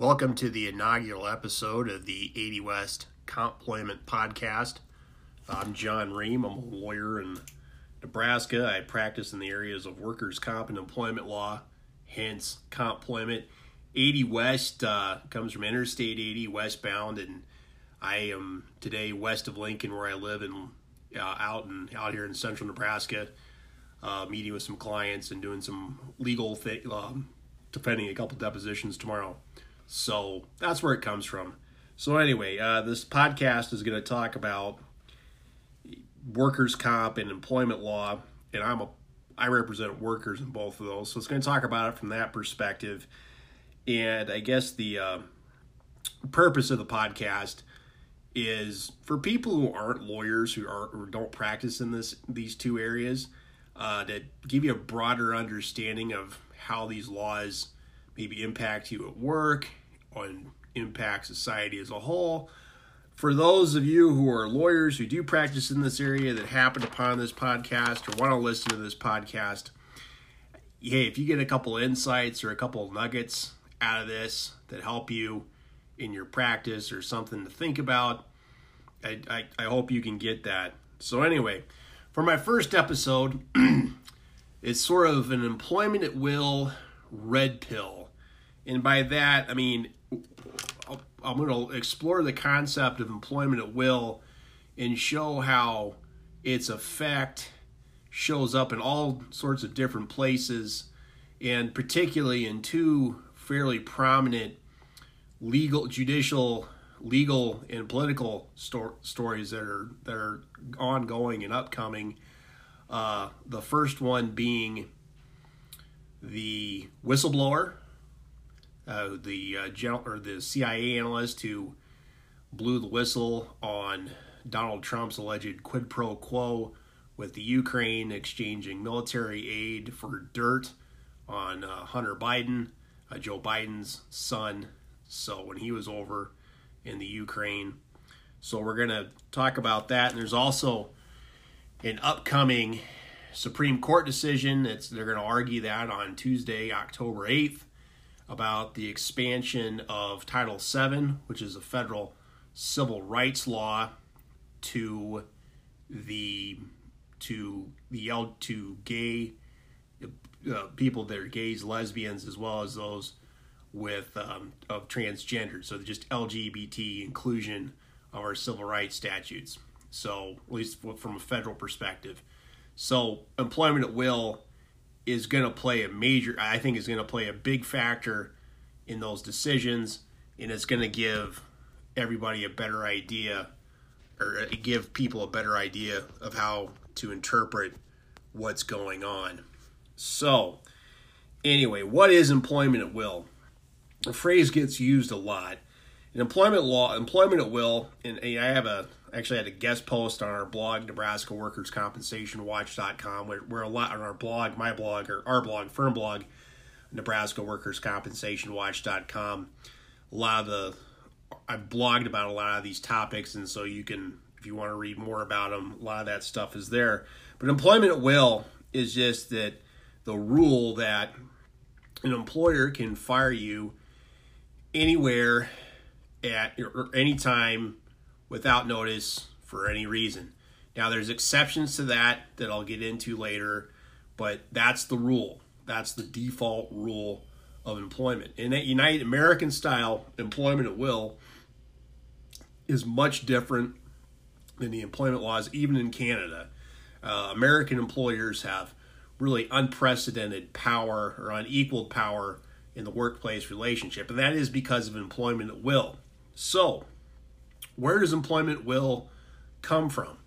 Welcome to the inaugural episode of the 80 West Complement Podcast. I'm Jon Rehm. I'm a lawyer in Nebraska. I practice in the areas of workers' comp and employment law, hence Complement. 80 West uh, comes from Interstate 80 westbound, and I am today west of Lincoln, where I live, and uh, out and out here in central Nebraska, uh, meeting with some clients and doing some legal thing, um, defending a couple depositions tomorrow. So that's where it comes from. So anyway, uh, this podcast is going to talk about workers' comp and employment law, and I'm a I represent workers in both of those, so it's going to talk about it from that perspective. And I guess the uh, purpose of the podcast is for people who aren't lawyers who are or don't practice in this these two areas uh, to give you a broader understanding of how these laws maybe impact you at work and impact society as a whole. For those of you who are lawyers who do practice in this area that happen upon this podcast or want to listen to this podcast, hey, if you get a couple insights or a couple nuggets out of this that help you in your practice or something to think about, I, I, I hope you can get that. So, anyway, for my first episode, it's sort of an employment at will red pill. And by that, I mean, I'm going to explore the concept of employment at will and show how its effect shows up in all sorts of different places, and particularly in two fairly prominent legal, judicial, legal, and political sto- stories that are that are ongoing and upcoming. Uh, the first one being the whistleblower uh, the uh, general or the CIA analyst who blew the whistle on Donald Trump's alleged quid pro quo with the Ukraine exchanging military aid for dirt on uh, Hunter Biden, uh, Joe Biden's son. So when he was over in the Ukraine, so we're gonna talk about that. And there's also an upcoming Supreme Court decision. It's they're gonna argue that on Tuesday, October eighth about the expansion of Title VII, which is a federal civil rights law, to the to the L to gay uh, people that are gays, lesbians, as well as those with um, of transgender. So just LGBT inclusion of our civil rights statutes. So at least from a federal perspective. So employment at will is going to play a major, I think, is going to play a big factor in those decisions, and it's going to give everybody a better idea or uh, give people a better idea of how to interpret what's going on. So, anyway, what is employment at will? The phrase gets used a lot. In employment law, employment at will, and I have a actually had a guest post on our blog, Nebraska Workers Compensation Watch.com, where a lot on our blog, my blog, or our blog, firm blog, Nebraska Workers Compensation Watch.com. A lot of the, I've blogged about a lot of these topics, and so you can, if you want to read more about them, a lot of that stuff is there. But employment at will is just that the rule that an employer can fire you anywhere at or anytime without notice for any reason. Now, there's exceptions to that that I'll get into later, but that's the rule. That's the default rule of employment. In that United American style employment at will is much different than the employment laws, even in Canada. Uh, American employers have really unprecedented power or unequaled power in the workplace relationship, and that is because of employment at will. So, where does employment will come from?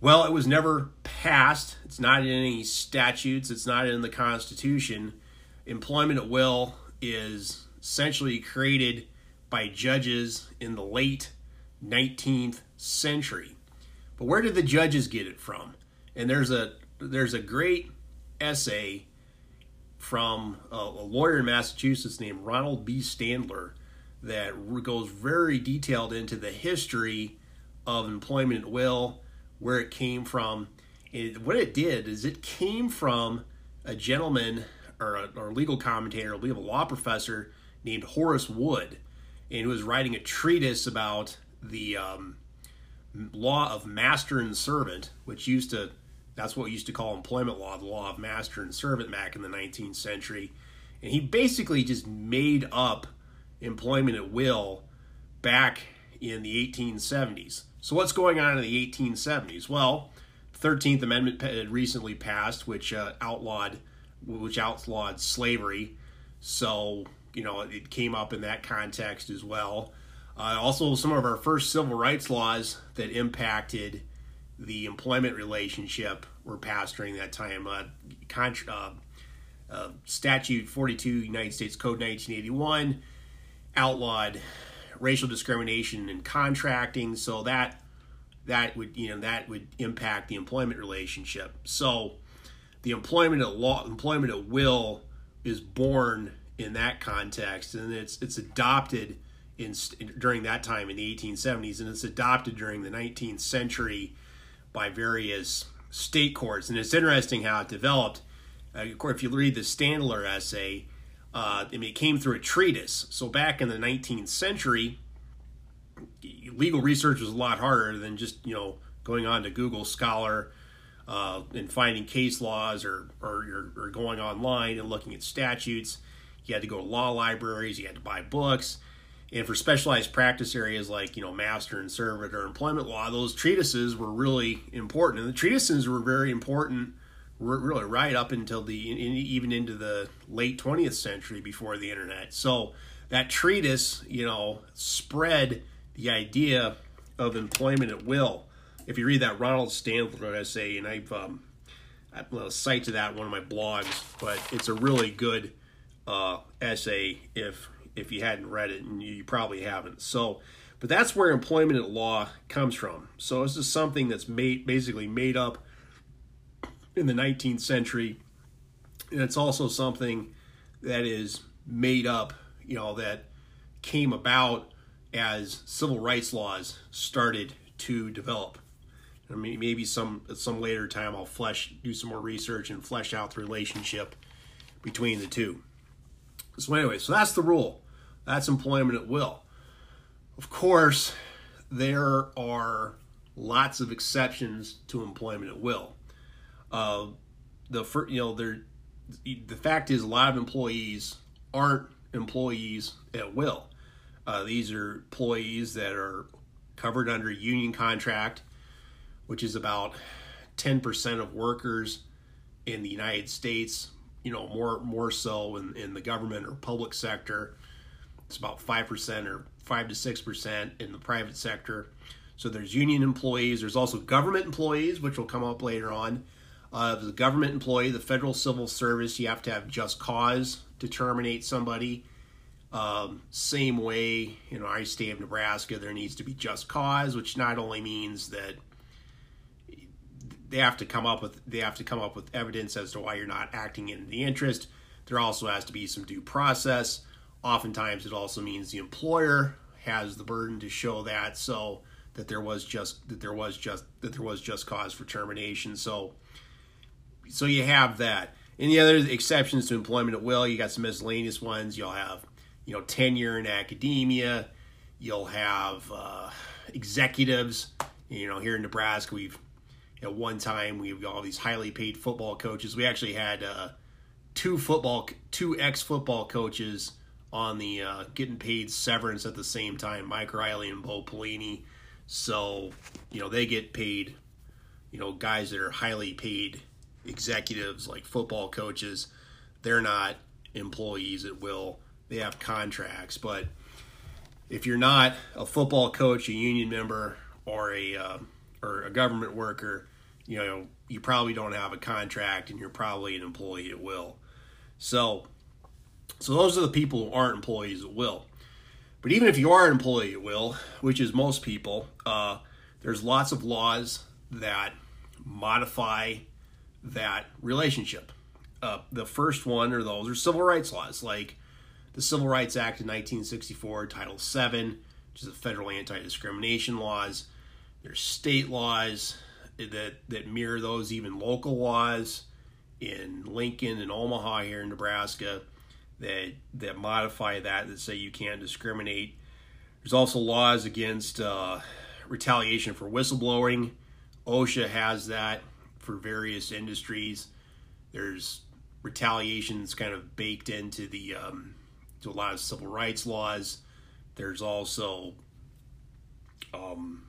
Well, it was never passed. It's not in any statutes. It's not in the Constitution. Employment at will is essentially created by judges in the late 19th century. But where did the judges get it from? And there's a there's a great essay from a, a lawyer in Massachusetts named Ronald B. Standler that goes very detailed into the history of employment at will, where it came from. And what it did is it came from a gentleman or a, or legal commentator, a law professor named Horace Wood, and he was writing a treatise about the um, law of master and servant, which used to that's what we used to call employment law, the law of master and servant back in the 19th century. And he basically just made up employment at will back in the 1870s. So, what's going on in the 1870s? Well, 13th Amendment had recently passed, which uh, outlawed which outlawed slavery. So, you know, it came up in that context as well. Uh, also, some of our first civil rights laws that impacted the employment relationship were passed during that time. Uh, contra- uh, uh, Statute 42, United States Code 1981, outlawed racial discrimination in contracting, so that that would you know that would impact the employment relationship. So the employment at law, employment at will, is born in that context, and it's it's adopted in during that time in the 1870s, and it's adopted during the 19th century by various state courts. And it's interesting how it developed. Uh, of course, if you read the Standler essay, uh, I mean, it came through a treatise. So back in the 19th century, legal research was a lot harder than just you know going on to Google Scholar uh, and finding case laws or, or or going online and looking at statutes. You had to go to law libraries. You had to buy books. And for specialized practice areas like, you know, master and servant or employment law, those treatises were really important. And the treatises were very important really right up until the even into the late 20th century before the internet. So that treatise, you know, spread the idea of employment at will. If you read that Ronald Standler essay, and I've um, I will cite to that one of my blogs, but it's a really good uh, essay if if you hadn't read it, and you probably haven't. So, but that's where employment at law comes from. So this is something that's made basically made up in the 19th century, and it's also something that is made up, you know, that came about as civil rights laws started to develop. I mean, maybe some at some later time I'll flesh do some more research and flesh out the relationship between the two. So anyway, so that's the rule. That's employment at will. Of course, there are lots of exceptions to employment at will. Uh, the you know there, the fact is a lot of employees aren't employees at will. Uh, these are employees that are covered under union contract, which is about 10% of workers in the United States, you know, more more so in, in the government or public sector. It's about 5% or 5 to 6% in the private sector. So there's union employees. There's also government employees, which will come up later on. Uh, the government employee, the federal civil service, you have to have just cause to terminate somebody. Um, same way in our state of Nebraska, there needs to be just cause, which not only means that they have to come up with they have to come up with evidence as to why you're not acting in the interest. There also has to be some due process. Oftentimes, it also means the employer has the burden to show that so that there was just that there was just that there was just cause for termination. So, so you have that. The other exceptions to employment at will, you got some miscellaneous ones. You'll have you know tenure in academia. You'll have uh, executives. You know, here in Nebraska, we've at one time we've got all these highly paid football coaches. We actually had uh, two football, two ex football coaches on the uh, getting paid severance at the same time. Mike Riley and Bo Pelini. So you know they get paid. You know, guys that are highly paid executives like football coaches, they're not employees at will they have contracts. But if you're not a football coach, a union member, or a uh, or a government worker, you know you probably don't have a contract, and you're probably an employee at will. So, so those are the people who aren't employees at will. But even if you are an employee at will, which is most people, uh, there's lots of laws that modify that relationship. Uh, the first one are those are civil rights laws, like the Civil Rights Act of 1964, Title VII, which is the federal anti-discrimination laws. There's state laws that that mirror those, even local laws in Lincoln and Omaha here in Nebraska that that modify that that say you can't discriminate. There's also laws against uh, retaliation for whistleblowing. OSHA has that for various industries. There's retaliations kind of baked into the um, to a lot of civil rights laws. There's also um,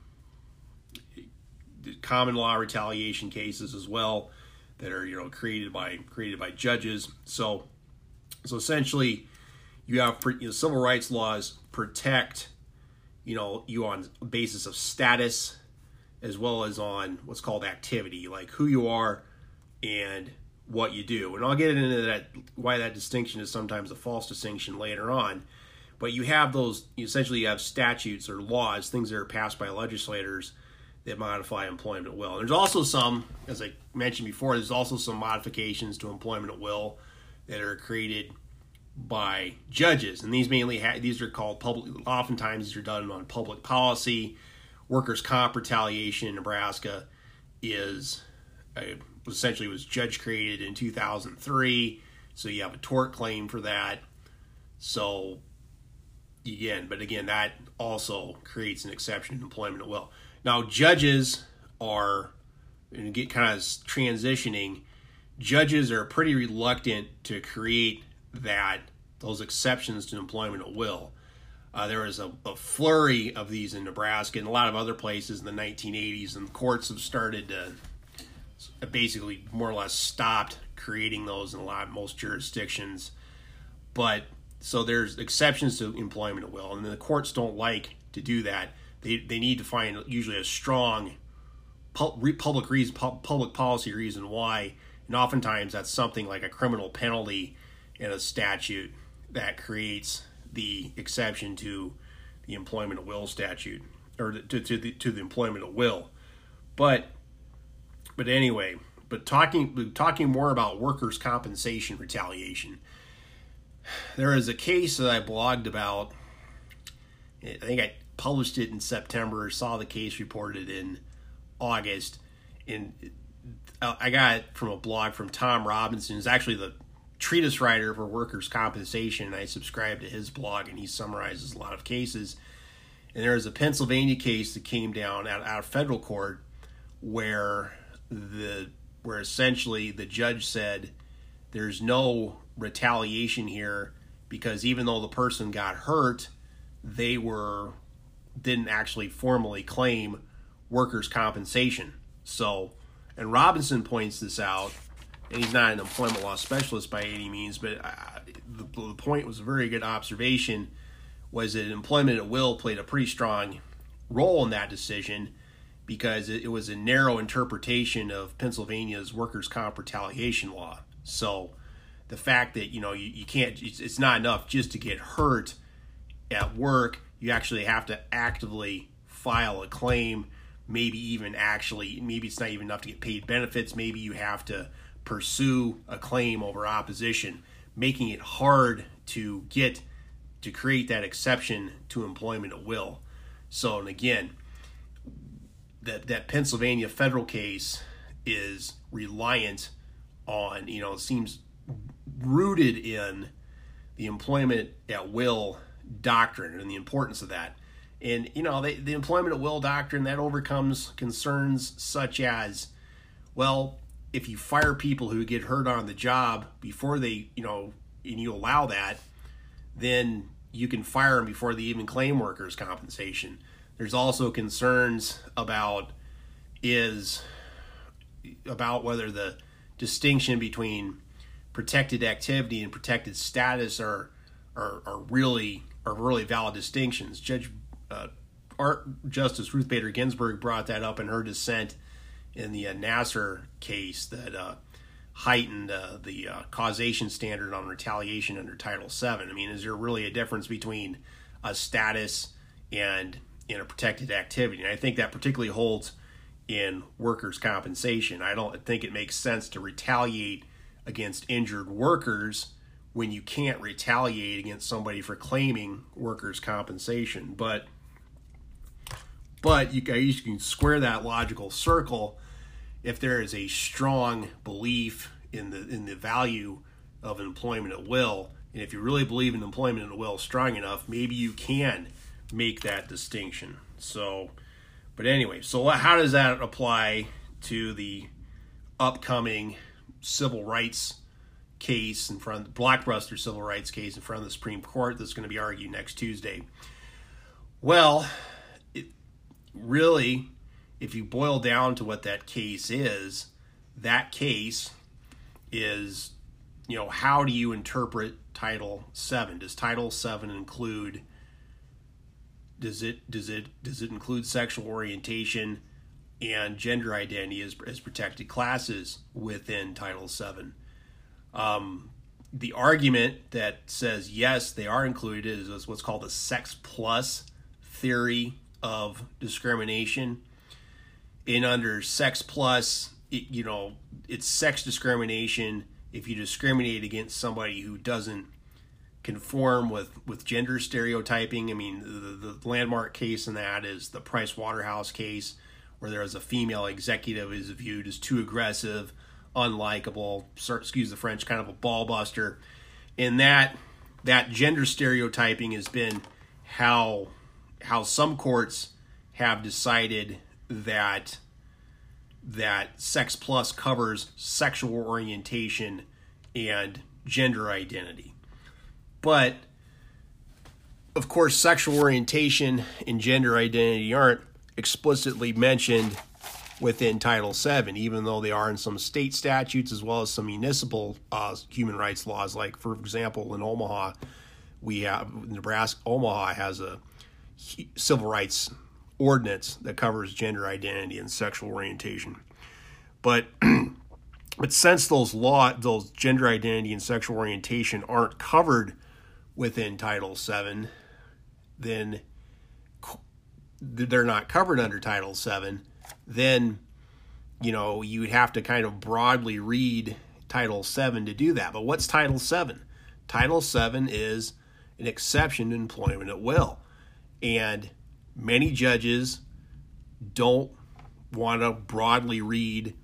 common law retaliation cases as well that are you know created by created by judges. So so essentially, you have you know, civil rights laws protect you know you on basis of status as well as on what's called activity, like who you are and what you do. And I'll get into that why that distinction is sometimes a false distinction later on. But you have those essentially you have statutes or laws, things that are passed by legislators that modify employment at will. There's also some, as I mentioned before, there's also some modifications to employment at will that are created by judges, and these mainly ha- these are called public. Oftentimes, these are done on public policy. Workers' comp retaliation in Nebraska is a, essentially was judge created in 2003, so you have a tort claim for that. So again, but again, that also creates an exception to employment at will. Now, judges are, and get kind of transitioning, judges are pretty reluctant to create that those exceptions to employment at will. Uh, there was a, a, flurry of these in Nebraska and a lot of other places in the 1980s, and courts have started to basically more or less stopped creating those in a lot most jurisdictions. But so there's exceptions to employment at will, and the courts don't like to do that they they need to find usually a strong public reason, public policy reason why, and oftentimes that's something like a criminal penalty in a statute that creates the exception to the employment at will statute or to, to the to the employment at will. But but anyway, but talking talking more about workers' compensation retaliation. There is a case that I blogged about. I think I published it in September, saw the case reported in August, and uh, I got it from a blog from Tom Robinson, who's actually the treatise writer for workers' compensation. and I subscribe to his blog, and he summarizes a lot of cases. And there was a Pennsylvania case that came down out, out of federal court where the where essentially the judge said there's no retaliation here because even though the person got hurt, they were didn't actually formally claim workers' compensation. So, and Robinson points this out, and he's not an employment law specialist by any means, but uh, the, the point was a very good observation was that employment at will played a pretty strong role in that decision because it, it was a narrow interpretation of Pennsylvania's workers' comp retaliation law. So, the fact that you know you, you can't it's, it's not enough just to get hurt at work you actually have to actively file a claim maybe even actually maybe it's not even enough to get paid benefits maybe you have to pursue a claim over opposition making it hard to get to create that exception to employment at will so and again that that Pennsylvania federal case is reliant on you know seems rooted in the employment at will doctrine and the importance of that. And you know, the employment at will doctrine that overcomes concerns such as, well, if you fire people who get hurt on the job before they, you know, and you allow that, then you can fire them before they even claim workers' compensation. There's also concerns about is about whether the distinction between protected activity and protected status are are, are really are really valid distinctions. Judge uh, Art Justice Ruth Bader Ginsburg brought that up in her dissent in the uh, Nassar case that uh, heightened uh, the uh, causation standard on retaliation under Title VII. I mean, is there really a difference between a status and in a protected activity? And I think that particularly holds in workers' compensation. I don't think it makes sense to retaliate against injured workers when you can't retaliate against somebody for claiming workers' compensation. But but you, you can square that logical circle if there is a strong belief in the in the value of employment at will And if you really believe in employment at will strong enough, maybe you can make that distinction. So, but anyway, so how does that apply to the upcoming civil rights case in front of the Blockbuster civil rights case in front of the Supreme Court that's going to be argued next Tuesday? Well, it, really, if you boil down to what that case is, that case is, you know, how do you interpret Title Seven? Does Title Seven include does it does it does it include sexual orientation and gender identity as, as protected classes within Title Seven? Um, the argument that says yes, they are included is what's called the sex plus theory of discrimination. In under sex plus, it, you know, it's sex discrimination if you discriminate against somebody who doesn't conform with with gender stereotyping. I mean, the, the landmark case in that is the Price Waterhouse case, where there was a female executive is viewed as too aggressive, unlikable, excuse the French, kind of a ball buster. And that that gender stereotyping has been how how some courts have decided that that sex plus covers sexual orientation and gender identity. But of course, sexual orientation and gender identity aren't explicitly mentioned within Title VII, even though they are in some state statutes as well as some municipal uh, human rights laws. Like, for example, in Omaha, we have Nebraska. Omaha has a civil rights ordinance that covers gender identity and sexual orientation. But but since those law those gender identity and sexual orientation aren't covered within Title VII, then they're not covered under Title VII. Then you know you would have to kind of broadly read Title VII to do that. But what's Title VII? Title VII is an exception to employment at will. And many judges don't want to broadly read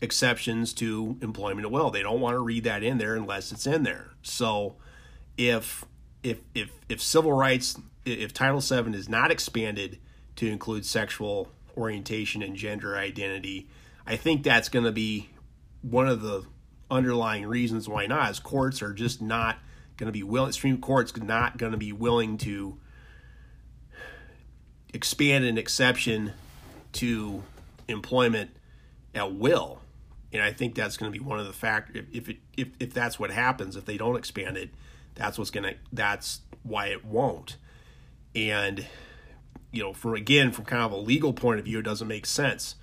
exceptions to employment at will. They don't want to read that in there unless it's in there. So if if if if civil rights if Title VII is not expanded to include sexual orientation and gender identity, I think that's going to be one of the underlying reasons why not. Is courts are just not going to be willing. Supreme Court's not going to be willing to expand an exception to employment at will. And I think that's going to be one of the factors. If it, if if that's what happens, if they don't expand it, that's what's going to that's why it won't. And you know, from again from kind of a legal point of view, it doesn't make sense.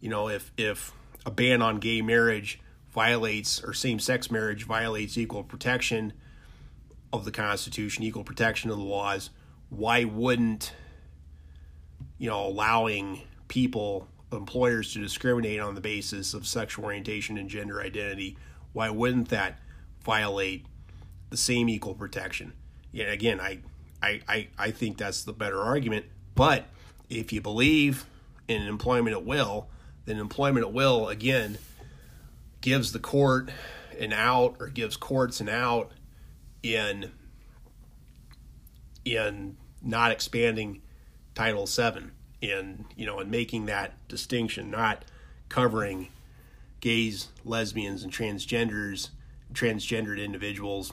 You know, if if a ban on gay marriage violates or same sex marriage violates equal protection of the Constitution, equal protection of the laws, why wouldn't you know, allowing people, employers to discriminate on the basis of sexual orientation and gender identity, why wouldn't that violate the same equal protection? Yeah, again, I, I, I, I think that's the better argument. But if you believe in employment at will, then employment at will, again, gives the court an out or gives courts an out in in not expanding Title VII in you know in making that distinction, not covering gays, lesbians, and transgenders, transgendered individuals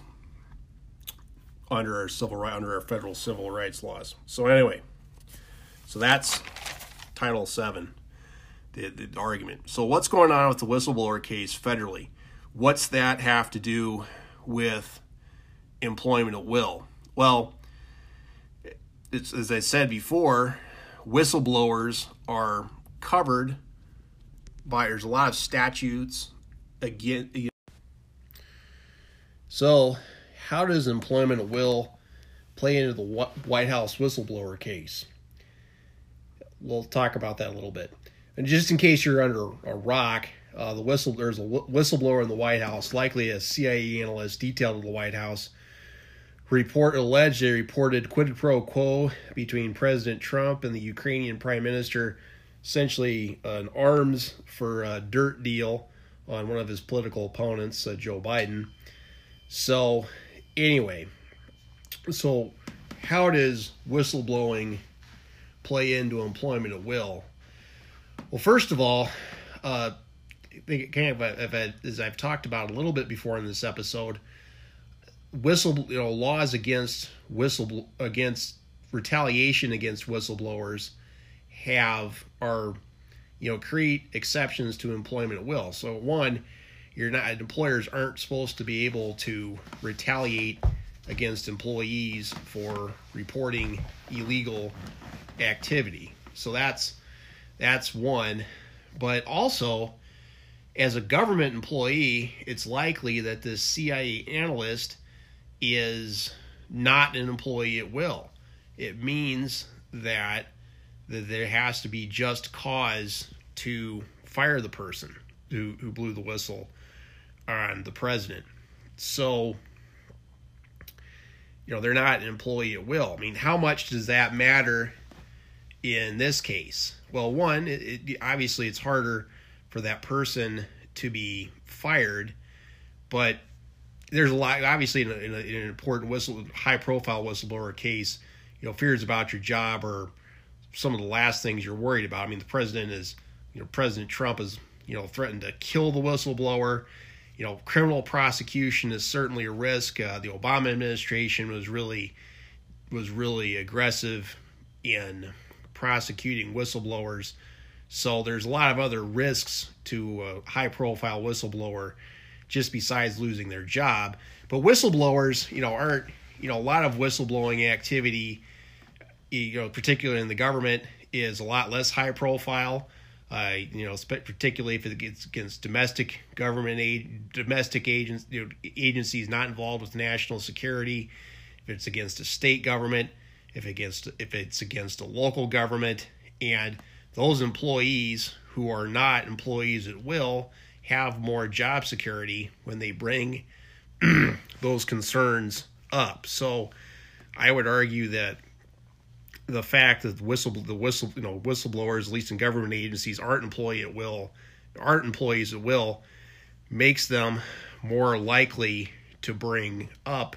under our civil right, under our federal civil rights laws. So anyway, so that's Title VII, the, the argument. So what's going on with the whistleblower case federally? What's that have to do with employment at will? Well, it's, as I said before, whistleblowers are covered by there's a lot of statutes again. So, how does employment will play into the White House whistleblower case? We'll talk about that a little bit. And just in case you're under a rock, uh, the whistle there's a whistleblower in the White House, likely a CIA analyst detailed to the White House report alleged a reported quid pro quo between President Trump and the Ukrainian Prime Minister, essentially an arms for a dirt deal on one of his political opponents, uh, Joe Biden. So, anyway, so how does whistleblowing play into employment at will? Well, first of all, uh, kind of as I've talked about a little bit before in this episode, whistle you know laws against whistle against retaliation against whistleblowers have are you know create exceptions to employment at will. So one, you're not employers aren't supposed to be able to retaliate against employees for reporting illegal activity. So that's that's one. But also as a government employee, it's likely that this CIA analyst is not an employee at will. It means that, that there has to be just cause to fire the person who, who blew the whistle on the president. So, you know, they're not an employee at will. I mean, how much does that matter in this case? Well, one, it, it, obviously it's harder for that person to be fired, but there's a lot. Obviously, in, a, in, a, in an important whistle, high-profile whistleblower case, you know, fears about your job or some of the last things you're worried about. I mean, the president is, you know, President Trump has, you know, threatened to kill the whistleblower. You know, criminal prosecution is certainly a risk. Uh, the Obama administration was really was really aggressive in prosecuting whistleblowers. So there's a lot of other risks to a high profile whistleblower just besides losing their job. But whistleblowers, you know, aren't, you know, a lot of whistleblowing activity, you know, particularly in the government, is a lot less high profile. Uh, you know, particularly if it gets against domestic government aid, domestic agents, you know, agencies not involved with national security. If it's against a state government, if against if it's against a local government, and those employees who are not employees at will have more job security when they bring those concerns up. So I would argue that the fact that the whistle the whistle you know whistleblowers at least in government agencies aren't employee at will aren't employees at will makes them more likely to bring up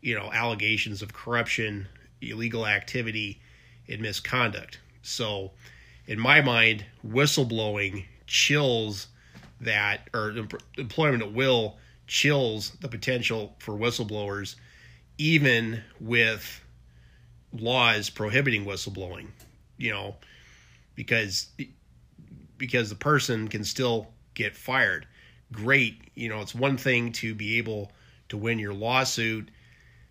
you know allegations of corruption illegal activity and misconduct so in my mind whistleblowing chills that or employment at will chills the potential for whistleblowers even with laws prohibiting whistleblowing you know because because the person can still get fired. Great you know it's one thing to be able to win your lawsuit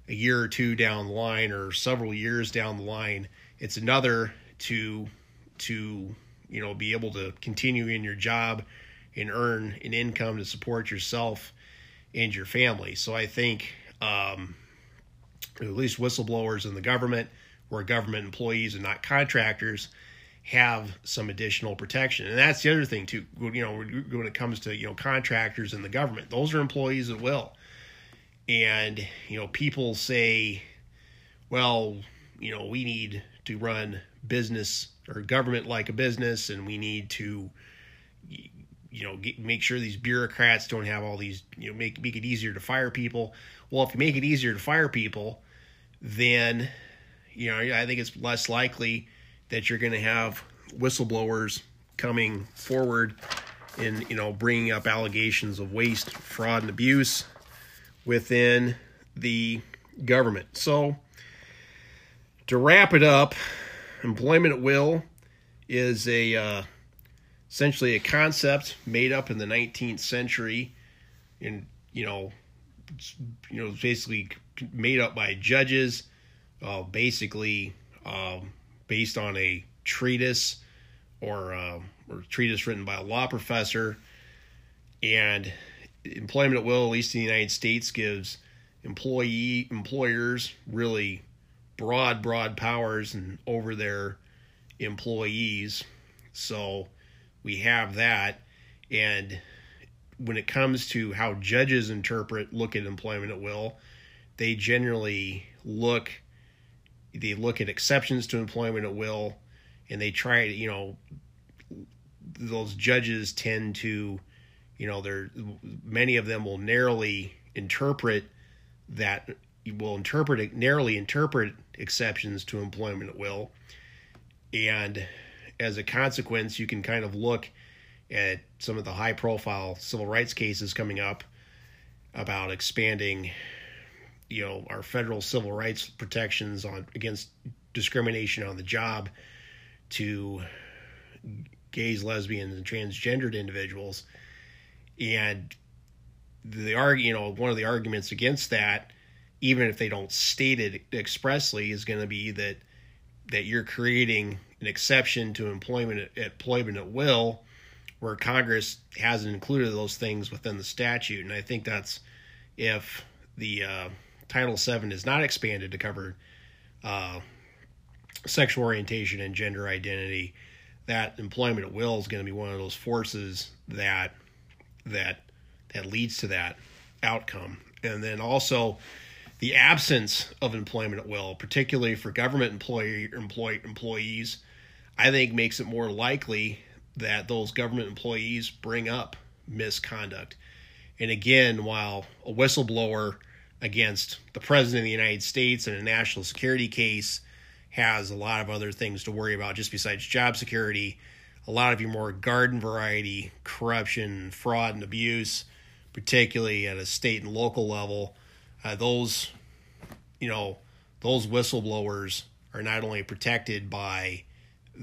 a year or two down the line or several years down the line. It's another to to you know be able to continue in your job and earn an income to support yourself and your family so i think um, at least whistleblowers in the government where government employees and not contractors have some additional protection. And that's the other thing too, you know, when it comes to, you know, contractors in the government, those are employees at will. And, you know, people say, well, you know, we need to run business or government like a business and we need to you know get, make sure these bureaucrats don't have all these you know make make it easier to fire people well if you make it easier to fire people then you know I think it's less likely that you're going to have whistleblowers coming forward and you know bringing up allegations of waste, fraud, and abuse within the government. So to wrap it up, employment at will is a uh, essentially a concept made up in the 19th century, and you know, you know, basically made up by judges, uh, basically um, based on a treatise or uh, or treatise written by a law professor, and employment at will, at least in the United States, gives employee employers really broad broad powers and over their employees. So we have that, and when it comes to how judges interpret look at employment at will, they generally look they look at exceptions to employment at will and they try to you know those judges tend to you know they're many of them will narrowly interpret that will interpret narrowly interpret exceptions to employment at will, and as a consequence, you can kind of look at some of the high profile civil rights cases coming up about expanding you know our federal civil rights protections on against discrimination on the job to gays, lesbians, and transgendered individuals. And the you know, one of the arguments against that, even if they don't state it expressly, is going to be that that you're creating an exception to employment at, employment at will, where Congress hasn't included those things within the statute. And I think that's if the uh, Title VII is not expanded to cover uh, sexual orientation and gender identity, that employment at will is going to be one of those forces that that that leads to that outcome. And then also the absence of employment at will, particularly for government employee employee employees, I think makes it more likely that those government employees bring up misconduct. And again, while a whistleblower against the president of the United States in a national security case has a lot of other things to worry about just besides job security. A lot of your more garden variety corruption, fraud, and abuse, particularly at a state and local level, uh, those, you know, those whistleblowers are not only protected by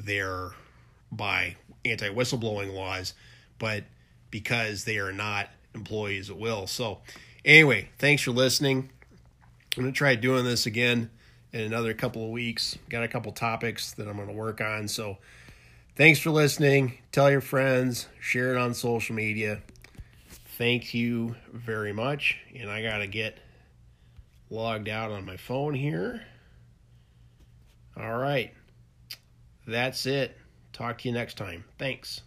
their by anti whistleblowing laws, but because they are not employees at will. So, anyway, thanks for listening. I'm going to try doing this again in another couple of weeks. Got a couple topics that I'm going to work on. So thanks for listening. Tell your friends, share it on social media. Thank you very much. And I got to get logged out on my phone here. All right. That's it. Talk to you next time. Thanks.